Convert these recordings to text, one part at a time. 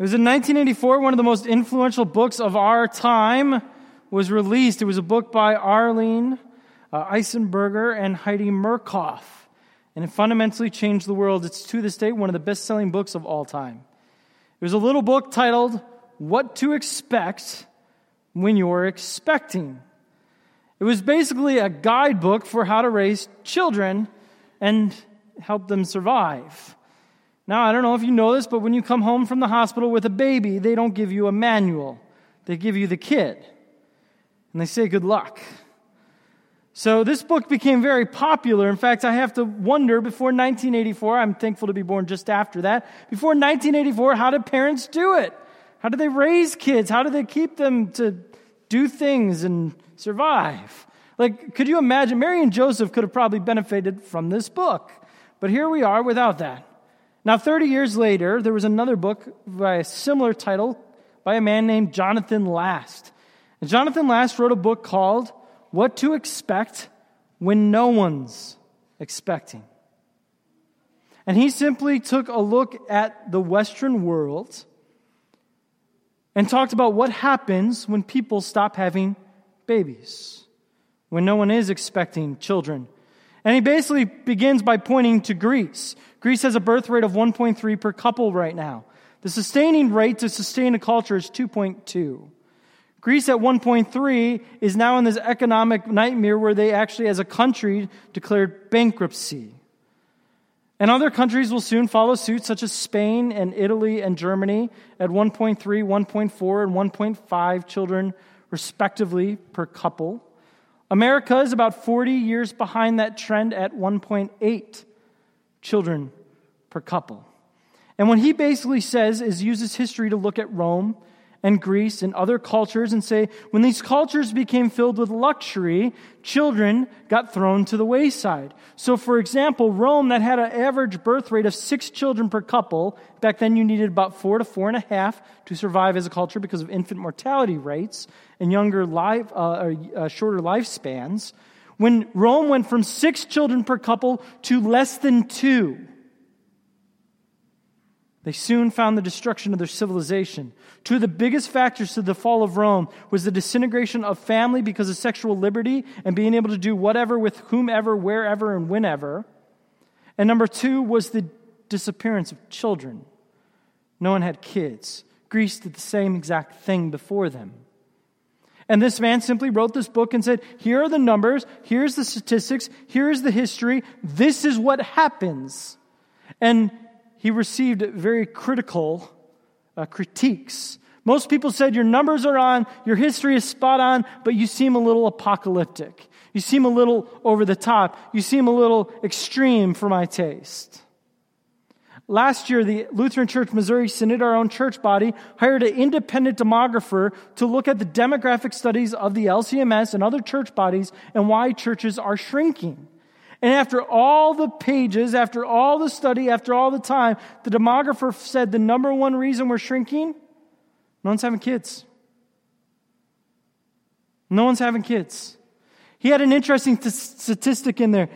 It was in 1984, one of the most influential books of our time was released. It was a book by Arlene uh, Eisenberger and Heidi Murkoff, and it fundamentally changed the world. It's to this day one of the best selling books of all time. It was a little book titled What to Expect When You're Expecting. It was basically a guidebook for how to raise children and help them survive. Now, I don't know if you know this, but when you come home from the hospital with a baby, they don't give you a manual. They give you the kit. And they say good luck. So this book became very popular. In fact, I have to wonder before 1984, I'm thankful to be born just after that. Before 1984, how did parents do it? How did they raise kids? How did they keep them to do things and survive. Like, could you imagine? Mary and Joseph could have probably benefited from this book, but here we are without that. Now, 30 years later, there was another book by a similar title by a man named Jonathan Last. And Jonathan Last wrote a book called What to Expect When No One's Expecting. And he simply took a look at the Western world and talked about what happens when people stop having babies, when no one is expecting children. And he basically begins by pointing to Greece. Greece has a birth rate of 1.3 per couple right now. The sustaining rate to sustain a culture is 2.2. Greece at 1.3 is now in this economic nightmare where they actually, as a country, declared bankruptcy. And other countries will soon follow suit, such as Spain and Italy and Germany at 1.3, 1.4, and 1.5 children, respectively, per couple. America is about 40 years behind that trend at 1.8 children per couple. And what he basically says is uses history to look at Rome and Greece and other cultures and say when these cultures became filled with luxury, children got thrown to the wayside. So, for example, Rome, that had an average birth rate of six children per couple, back then you needed about four to four and a half to survive as a culture because of infant mortality rates and younger life, uh, uh, shorter lifespans. When Rome went from six children per couple to less than two, they soon found the destruction of their civilization. Two of the biggest factors to the fall of Rome was the disintegration of family because of sexual liberty and being able to do whatever with whomever, wherever, and whenever. And number two was the disappearance of children. No one had kids. Greece did the same exact thing before them. And this man simply wrote this book and said, Here are the numbers, here's the statistics, here's the history, this is what happens. And he received very critical uh, critiques. Most people said, Your numbers are on, your history is spot on, but you seem a little apocalyptic. You seem a little over the top. You seem a little extreme for my taste. Last year, the Lutheran Church Missouri Synod, our own church body, hired an independent demographer to look at the demographic studies of the LCMS and other church bodies and why churches are shrinking. And after all the pages, after all the study, after all the time, the demographer said the number one reason we're shrinking no one's having kids. No one's having kids. He had an interesting t- statistic in there.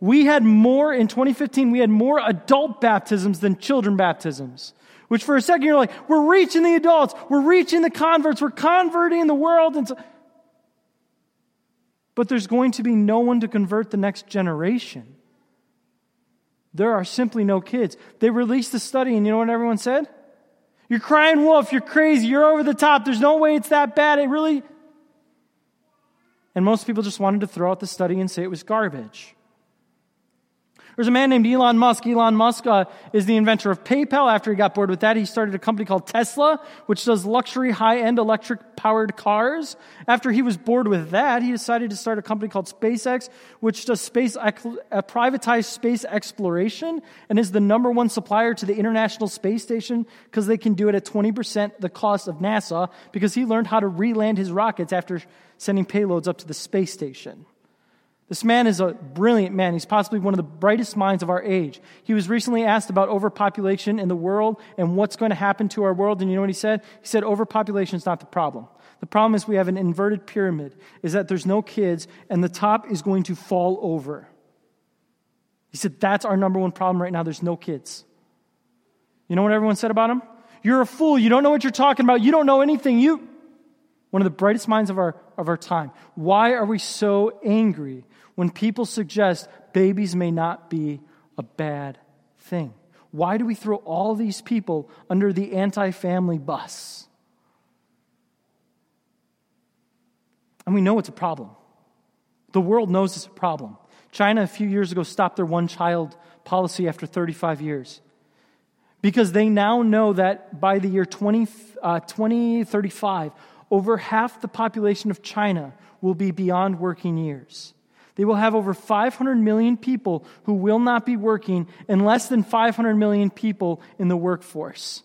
We had more, in 2015, we had more adult baptisms than children baptisms. Which for a second you're like, we're reaching the adults, we're reaching the converts, we're converting the world. And so, but there's going to be no one to convert the next generation. There are simply no kids. They released the study, and you know what everyone said? You're crying wolf, you're crazy, you're over the top, there's no way it's that bad. It really. And most people just wanted to throw out the study and say it was garbage. There's a man named Elon Musk. Elon Musk uh, is the inventor of PayPal. After he got bored with that, he started a company called Tesla, which does luxury, high end electric powered cars. After he was bored with that, he decided to start a company called SpaceX, which does space, uh, privatized space exploration and is the number one supplier to the International Space Station because they can do it at 20% the cost of NASA because he learned how to re land his rockets after sending payloads up to the space station. This man is a brilliant man. He's possibly one of the brightest minds of our age. He was recently asked about overpopulation in the world and what's going to happen to our world. And you know what he said? He said, overpopulation is not the problem. The problem is we have an inverted pyramid, is that there's no kids and the top is going to fall over. He said, that's our number one problem right now. There's no kids. You know what everyone said about him? You're a fool. You don't know what you're talking about. You don't know anything. You, one of the brightest minds of our, of our time. Why are we so angry when people suggest babies may not be a bad thing? Why do we throw all these people under the anti family bus? And we know it's a problem. The world knows it's a problem. China, a few years ago, stopped their one child policy after 35 years because they now know that by the year 20, uh, 2035, over half the population of China will be beyond working years. They will have over 500 million people who will not be working and less than 500 million people in the workforce.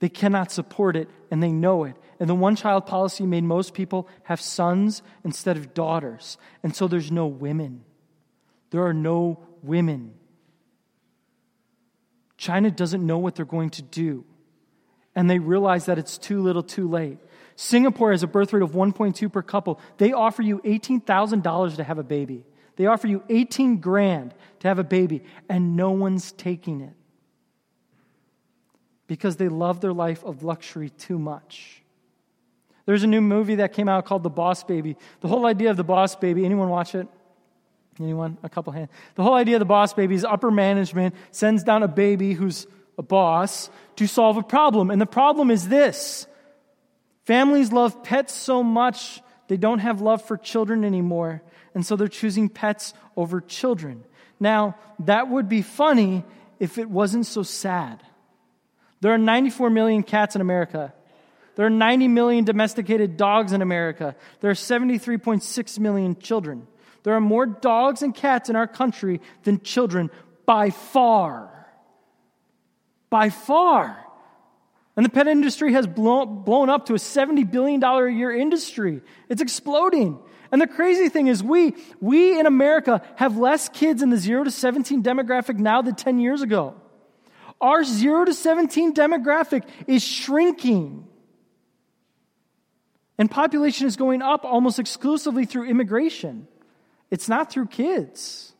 They cannot support it, and they know it. And the one child policy made most people have sons instead of daughters. And so there's no women. There are no women. China doesn't know what they're going to do. And they realize that it's too little too late. Singapore has a birth rate of 1.2 per couple. They offer you $18,000 to have a baby. They offer you 18 grand to have a baby, and no one's taking it because they love their life of luxury too much. There's a new movie that came out called The Boss Baby. The whole idea of The Boss Baby, anyone watch it? Anyone? A couple hands. The whole idea of The Boss Baby is upper management sends down a baby who's a boss to solve a problem. And the problem is this families love pets so much, they don't have love for children anymore. And so they're choosing pets over children. Now, that would be funny if it wasn't so sad. There are 94 million cats in America. There are 90 million domesticated dogs in America. There are 73.6 million children. There are more dogs and cats in our country than children by far. By far. And the pet industry has blown, blown up to a $70 billion a year industry. It's exploding. And the crazy thing is, we, we in America have less kids in the 0 to 17 demographic now than 10 years ago. Our 0 to 17 demographic is shrinking. And population is going up almost exclusively through immigration. It's not through kids.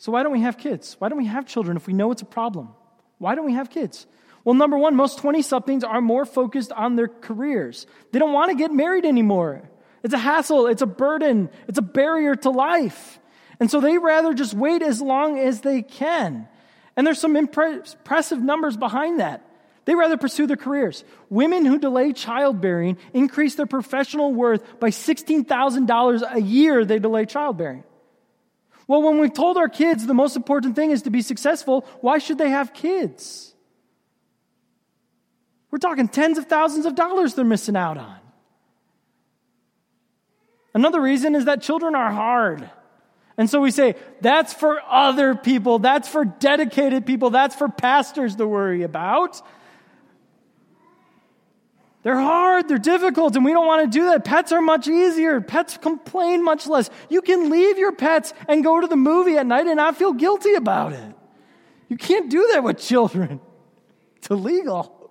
So, why don't we have kids? Why don't we have children if we know it's a problem? Why don't we have kids? Well, number one, most 20 somethings are more focused on their careers. They don't want to get married anymore. It's a hassle, it's a burden, it's a barrier to life. And so they rather just wait as long as they can. And there's some impressive numbers behind that. They rather pursue their careers. Women who delay childbearing increase their professional worth by $16,000 a year they delay childbearing. Well, when we've told our kids the most important thing is to be successful, why should they have kids? We're talking tens of thousands of dollars they're missing out on. Another reason is that children are hard. And so we say, that's for other people, that's for dedicated people, that's for pastors to worry about. They're hard, they're difficult, and we don't want to do that. Pets are much easier. Pets complain much less. You can leave your pets and go to the movie at night and not feel guilty about it. You can't do that with children, it's illegal.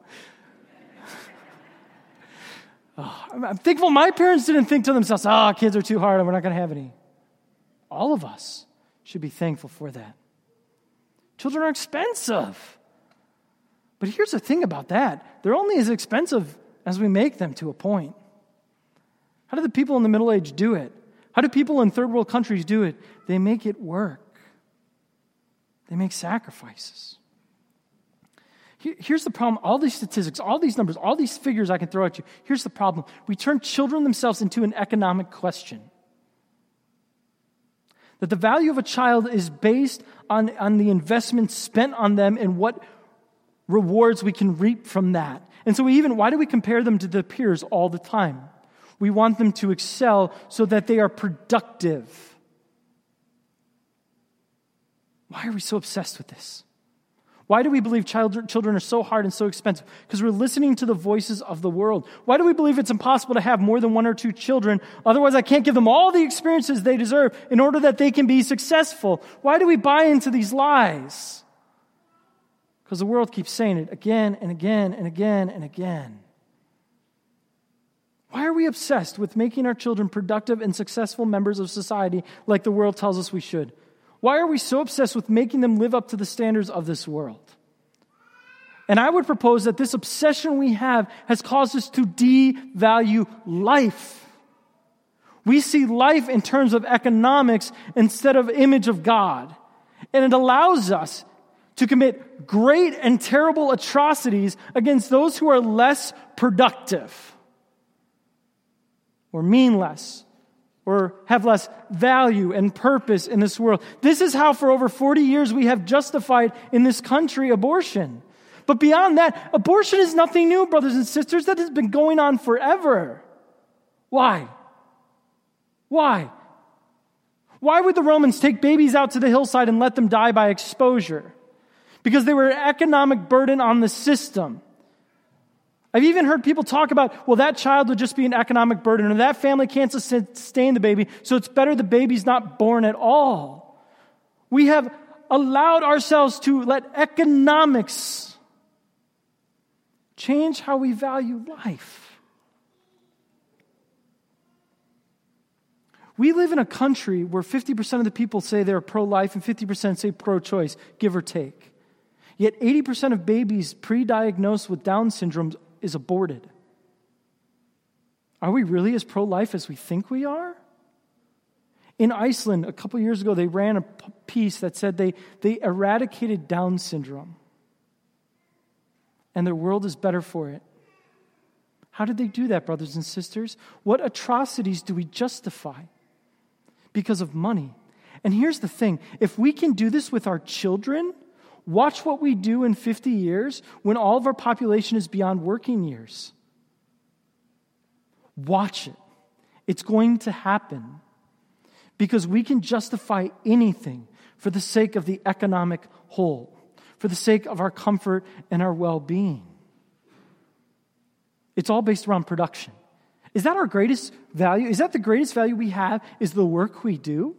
Oh, I'm thankful my parents didn't think to themselves, oh, kids are too hard, and we're not going to have any. All of us should be thankful for that. Children are expensive. But here's the thing about that they're only as expensive as we make them to a point. How do the people in the Middle Age do it? How do people in third world countries do it? They make it work, they make sacrifices. Here's the problem all these statistics, all these numbers, all these figures I can throw at you. Here's the problem we turn children themselves into an economic question. That the value of a child is based on, on the investment spent on them and what rewards we can reap from that. And so we even, why do we compare them to the peers all the time? We want them to excel so that they are productive. Why are we so obsessed with this? Why do we believe child, children are so hard and so expensive? Because we're listening to the voices of the world. Why do we believe it's impossible to have more than one or two children? Otherwise, I can't give them all the experiences they deserve in order that they can be successful. Why do we buy into these lies? Because the world keeps saying it again and again and again and again. Why are we obsessed with making our children productive and successful members of society like the world tells us we should? Why are we so obsessed with making them live up to the standards of this world? And I would propose that this obsession we have has caused us to devalue life. We see life in terms of economics instead of image of God. And it allows us to commit great and terrible atrocities against those who are less productive or mean less or have less value and purpose in this world. This is how, for over 40 years, we have justified in this country abortion. But beyond that, abortion is nothing new, brothers and sisters. That has been going on forever. Why? Why? Why would the Romans take babies out to the hillside and let them die by exposure? Because they were an economic burden on the system. I've even heard people talk about, well, that child would just be an economic burden, or that family can't sustain the baby, so it's better the baby's not born at all. We have allowed ourselves to let economics change how we value life. We live in a country where 50% of the people say they're pro life and 50% say pro choice, give or take. Yet 80% of babies pre diagnosed with Down syndrome is aborted. Are we really as pro life as we think we are? In Iceland, a couple years ago, they ran a piece that said they, they eradicated Down syndrome and their world is better for it. How did they do that, brothers and sisters? What atrocities do we justify? Because of money. And here's the thing if we can do this with our children, Watch what we do in 50 years when all of our population is beyond working years. Watch it. It's going to happen because we can justify anything for the sake of the economic whole, for the sake of our comfort and our well being. It's all based around production. Is that our greatest value? Is that the greatest value we have? Is the work we do?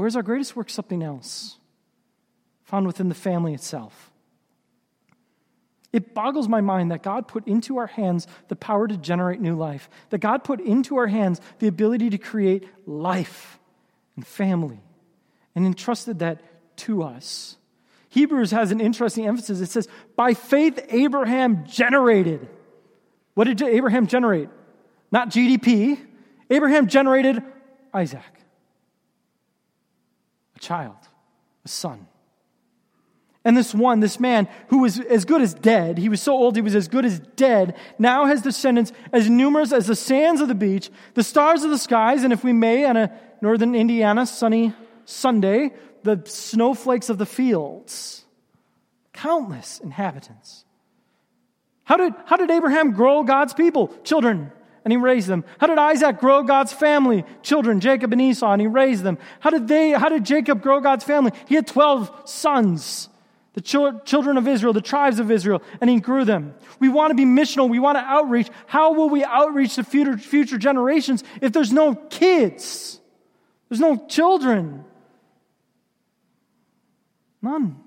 Or is our greatest work something else, found within the family itself? It boggles my mind that God put into our hands the power to generate new life, that God put into our hands the ability to create life and family, and entrusted that to us. Hebrews has an interesting emphasis. It says, By faith, Abraham generated. What did Abraham generate? Not GDP. Abraham generated Isaac child, a son. And this one, this man who was as good as dead, he was so old he was as good as dead, now has descendants as numerous as the sands of the beach, the stars of the skies, and if we may, on a northern Indiana sunny Sunday, the snowflakes of the fields. Countless inhabitants. How did, how did Abraham grow God's people? Children, and he raised them. How did Isaac grow God's family? Children, Jacob and Esau, and he raised them. How did they, how did Jacob grow God's family? He had 12 sons, the children of Israel, the tribes of Israel, and he grew them. We want to be missional. We want to outreach. How will we outreach the future, future generations if there's no kids? There's no children. None.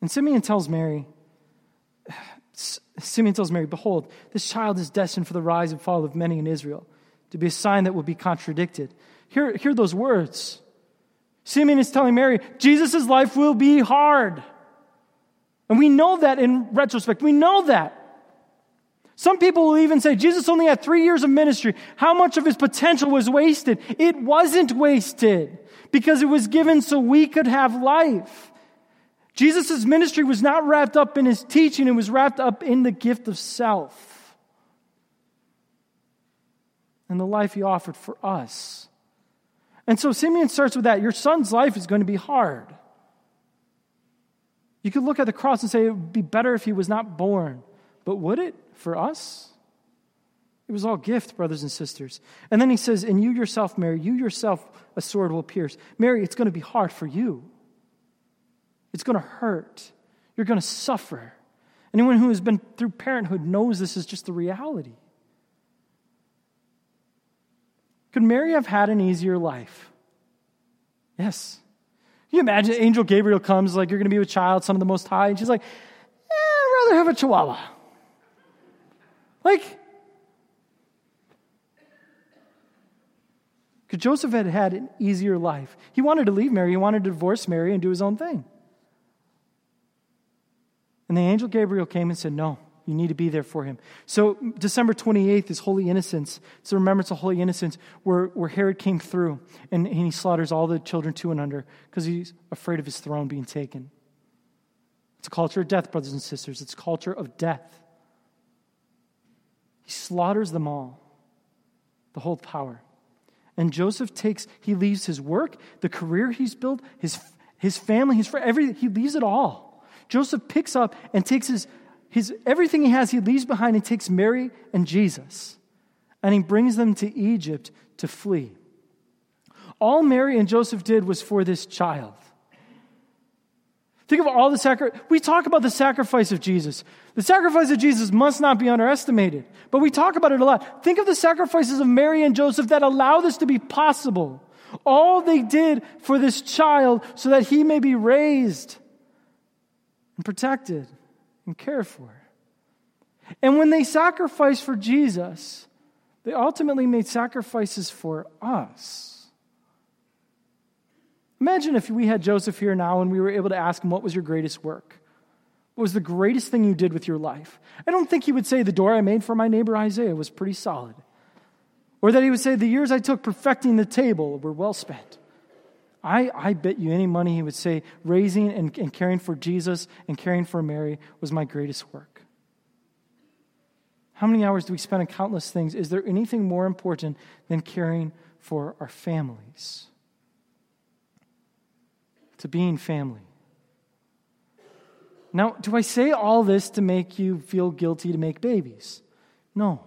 And Simeon tells Mary, Simeon tells Mary, Behold, this child is destined for the rise and fall of many in Israel, to be a sign that will be contradicted. Hear, hear those words. Simeon is telling Mary, Jesus' life will be hard. And we know that in retrospect. We know that. Some people will even say Jesus only had three years of ministry. How much of his potential was wasted? It wasn't wasted because it was given so we could have life. Jesus' ministry was not wrapped up in his teaching, it was wrapped up in the gift of self and the life he offered for us. And so Simeon starts with that. Your son's life is going to be hard. You could look at the cross and say it would be better if he was not born. But would it for us? It was all gift, brothers and sisters. And then he says, And you yourself, Mary, you yourself a sword will pierce. Mary, it's going to be hard for you. It's going to hurt. You're going to suffer. Anyone who has been through parenthood knows this is just the reality. Could Mary have had an easier life? Yes. Can you imagine Angel Gabriel comes, like, you're going to be with child, son of the Most High, and she's like, eh, I'd rather have a chihuahua. Like, Because Joseph had had an easier life. He wanted to leave Mary, he wanted to divorce Mary and do his own thing. And the angel Gabriel came and said, No, you need to be there for him. So, December 28th is Holy Innocents. It's a remembrance of Holy Innocents where, where Herod came through and, and he slaughters all the children two and under because he's afraid of his throne being taken. It's a culture of death, brothers and sisters. It's a culture of death. He slaughters them all, the whole power. And Joseph takes, he leaves his work, the career he's built, his, his family, his friend, he leaves it all. Joseph picks up and takes his, his, everything he has, he leaves behind and takes Mary and Jesus. And he brings them to Egypt to flee. All Mary and Joseph did was for this child. Think of all the sacrifice. We talk about the sacrifice of Jesus. The sacrifice of Jesus must not be underestimated, but we talk about it a lot. Think of the sacrifices of Mary and Joseph that allow this to be possible. All they did for this child so that he may be raised and protected and cared for. And when they sacrificed for Jesus, they ultimately made sacrifices for us. Imagine if we had Joseph here now and we were able to ask him, What was your greatest work? What was the greatest thing you did with your life? I don't think he would say, The door I made for my neighbor Isaiah was pretty solid. Or that he would say, The years I took perfecting the table were well spent. I, I bet you any money he would say, Raising and, and caring for Jesus and caring for Mary was my greatest work. How many hours do we spend on countless things? Is there anything more important than caring for our families? to being family. Now, do I say all this to make you feel guilty to make babies? No,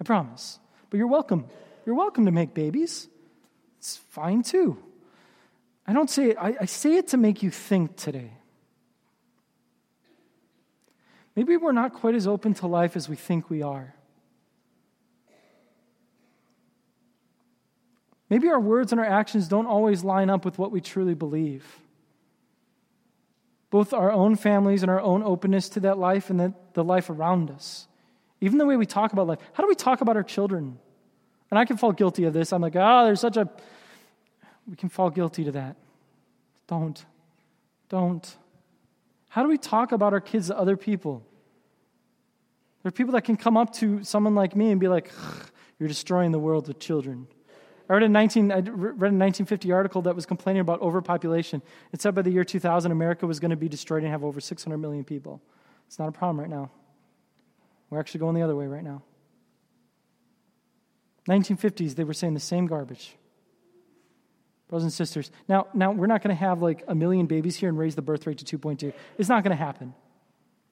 I promise. But you're welcome. You're welcome to make babies. It's fine too. I don't say it, I, I say it to make you think today. Maybe we're not quite as open to life as we think we are. Maybe our words and our actions don't always line up with what we truly believe. Both our own families and our own openness to that life and the, the life around us. Even the way we talk about life. How do we talk about our children? And I can fall guilty of this. I'm like, oh, there's such a. We can fall guilty to that. Don't. Don't. How do we talk about our kids to other people? There are people that can come up to someone like me and be like, you're destroying the world with children. I read a, 19, I read a 1950 article that was complaining about overpopulation. It said by the year 2000, America was going to be destroyed and have over 600 million people. It's not a problem right now. We're actually going the other way right now. 1950s, they were saying the same garbage. Brothers and sisters. Now, now we're not going to have like a million babies here and raise the birth rate to 2.2. It's not going to happen.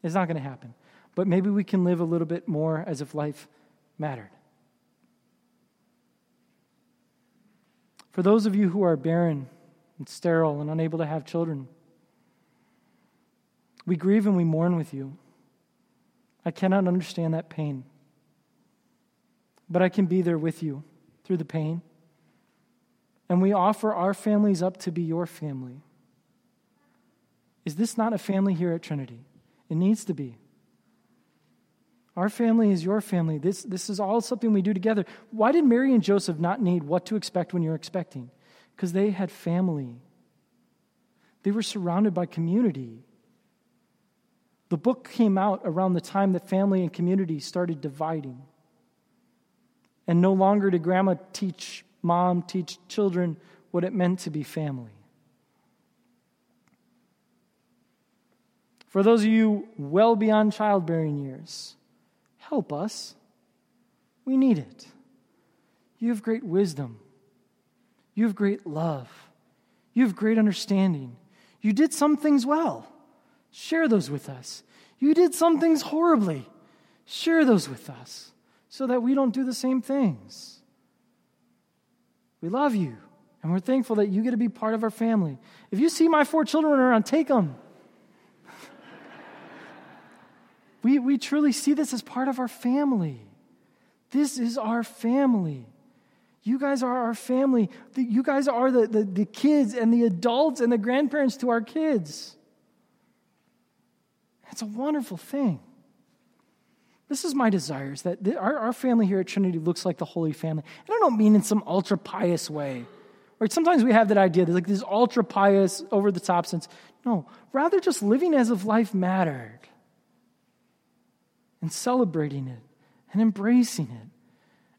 It's not going to happen. But maybe we can live a little bit more as if life mattered. For those of you who are barren and sterile and unable to have children, we grieve and we mourn with you. I cannot understand that pain. But I can be there with you through the pain. And we offer our families up to be your family. Is this not a family here at Trinity? It needs to be. Our family is your family. This, this is all something we do together. Why did Mary and Joseph not need what to expect when you're expecting? Because they had family, they were surrounded by community. The book came out around the time that family and community started dividing. And no longer did grandma teach mom, teach children what it meant to be family. For those of you well beyond childbearing years, Help us. We need it. You have great wisdom. You have great love. You have great understanding. You did some things well. Share those with us. You did some things horribly. Share those with us so that we don't do the same things. We love you, and we're thankful that you get to be part of our family. If you see my four children around, take them. We, we truly see this as part of our family. This is our family. You guys are our family. You guys are the, the, the kids and the adults and the grandparents to our kids. It's a wonderful thing. This is my desire, is that our, our family here at Trinity looks like the Holy Family. And I don't mean in some ultra pious way. Right? Sometimes we have that idea, that like this ultra pious, over the top sense. No, rather just living as if life mattered and celebrating it and embracing it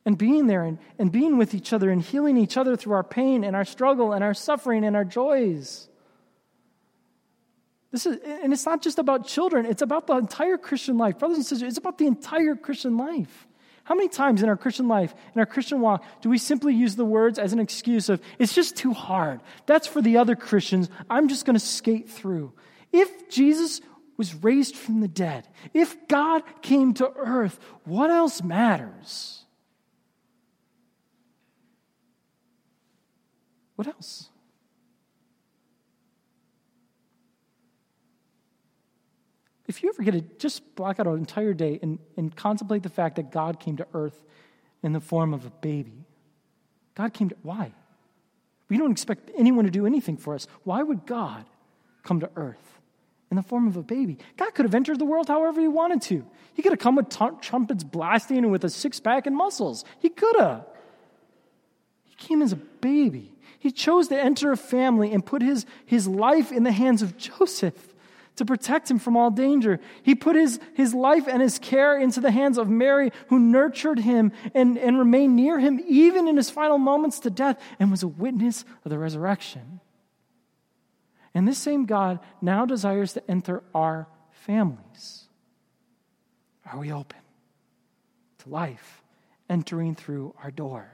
and being there and, and being with each other and healing each other through our pain and our struggle and our suffering and our joys. This is, and it's not just about children, it's about the entire Christian life. Brothers and sisters, it's about the entire Christian life. How many times in our Christian life, in our Christian walk, do we simply use the words as an excuse of, it's just too hard? That's for the other Christians. I'm just going to skate through. If Jesus was raised from the dead, if God came to earth, what else matters? What else? If you ever get to just block out an entire day and, and contemplate the fact that God came to earth in the form of a baby, God came to, why? We don't expect anyone to do anything for us. Why would God come to earth in the form of a baby? God could have entered the world however he wanted to. He could have come with t- trumpets blasting and with a six pack and muscles. He could have. He came as a baby. He chose to enter a family and put his, his life in the hands of Joseph to protect him from all danger. He put his, his life and his care into the hands of Mary, who nurtured him and, and remained near him even in his final moments to death and was a witness of the resurrection. And this same God now desires to enter our families. Are we open to life entering through our door?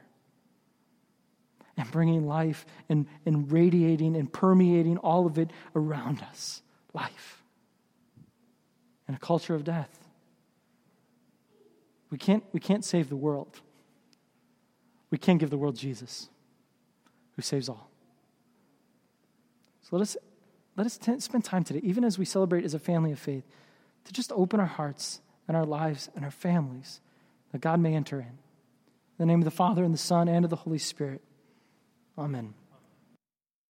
And bringing life and, and radiating and permeating all of it around us life in a culture of death. We can't, we can't save the world. We can't give the world Jesus, who saves all. So let us, let us t- spend time today, even as we celebrate as a family of faith, to just open our hearts and our lives and our families that God may enter in. In the name of the Father, and the Son, and of the Holy Spirit. Amen.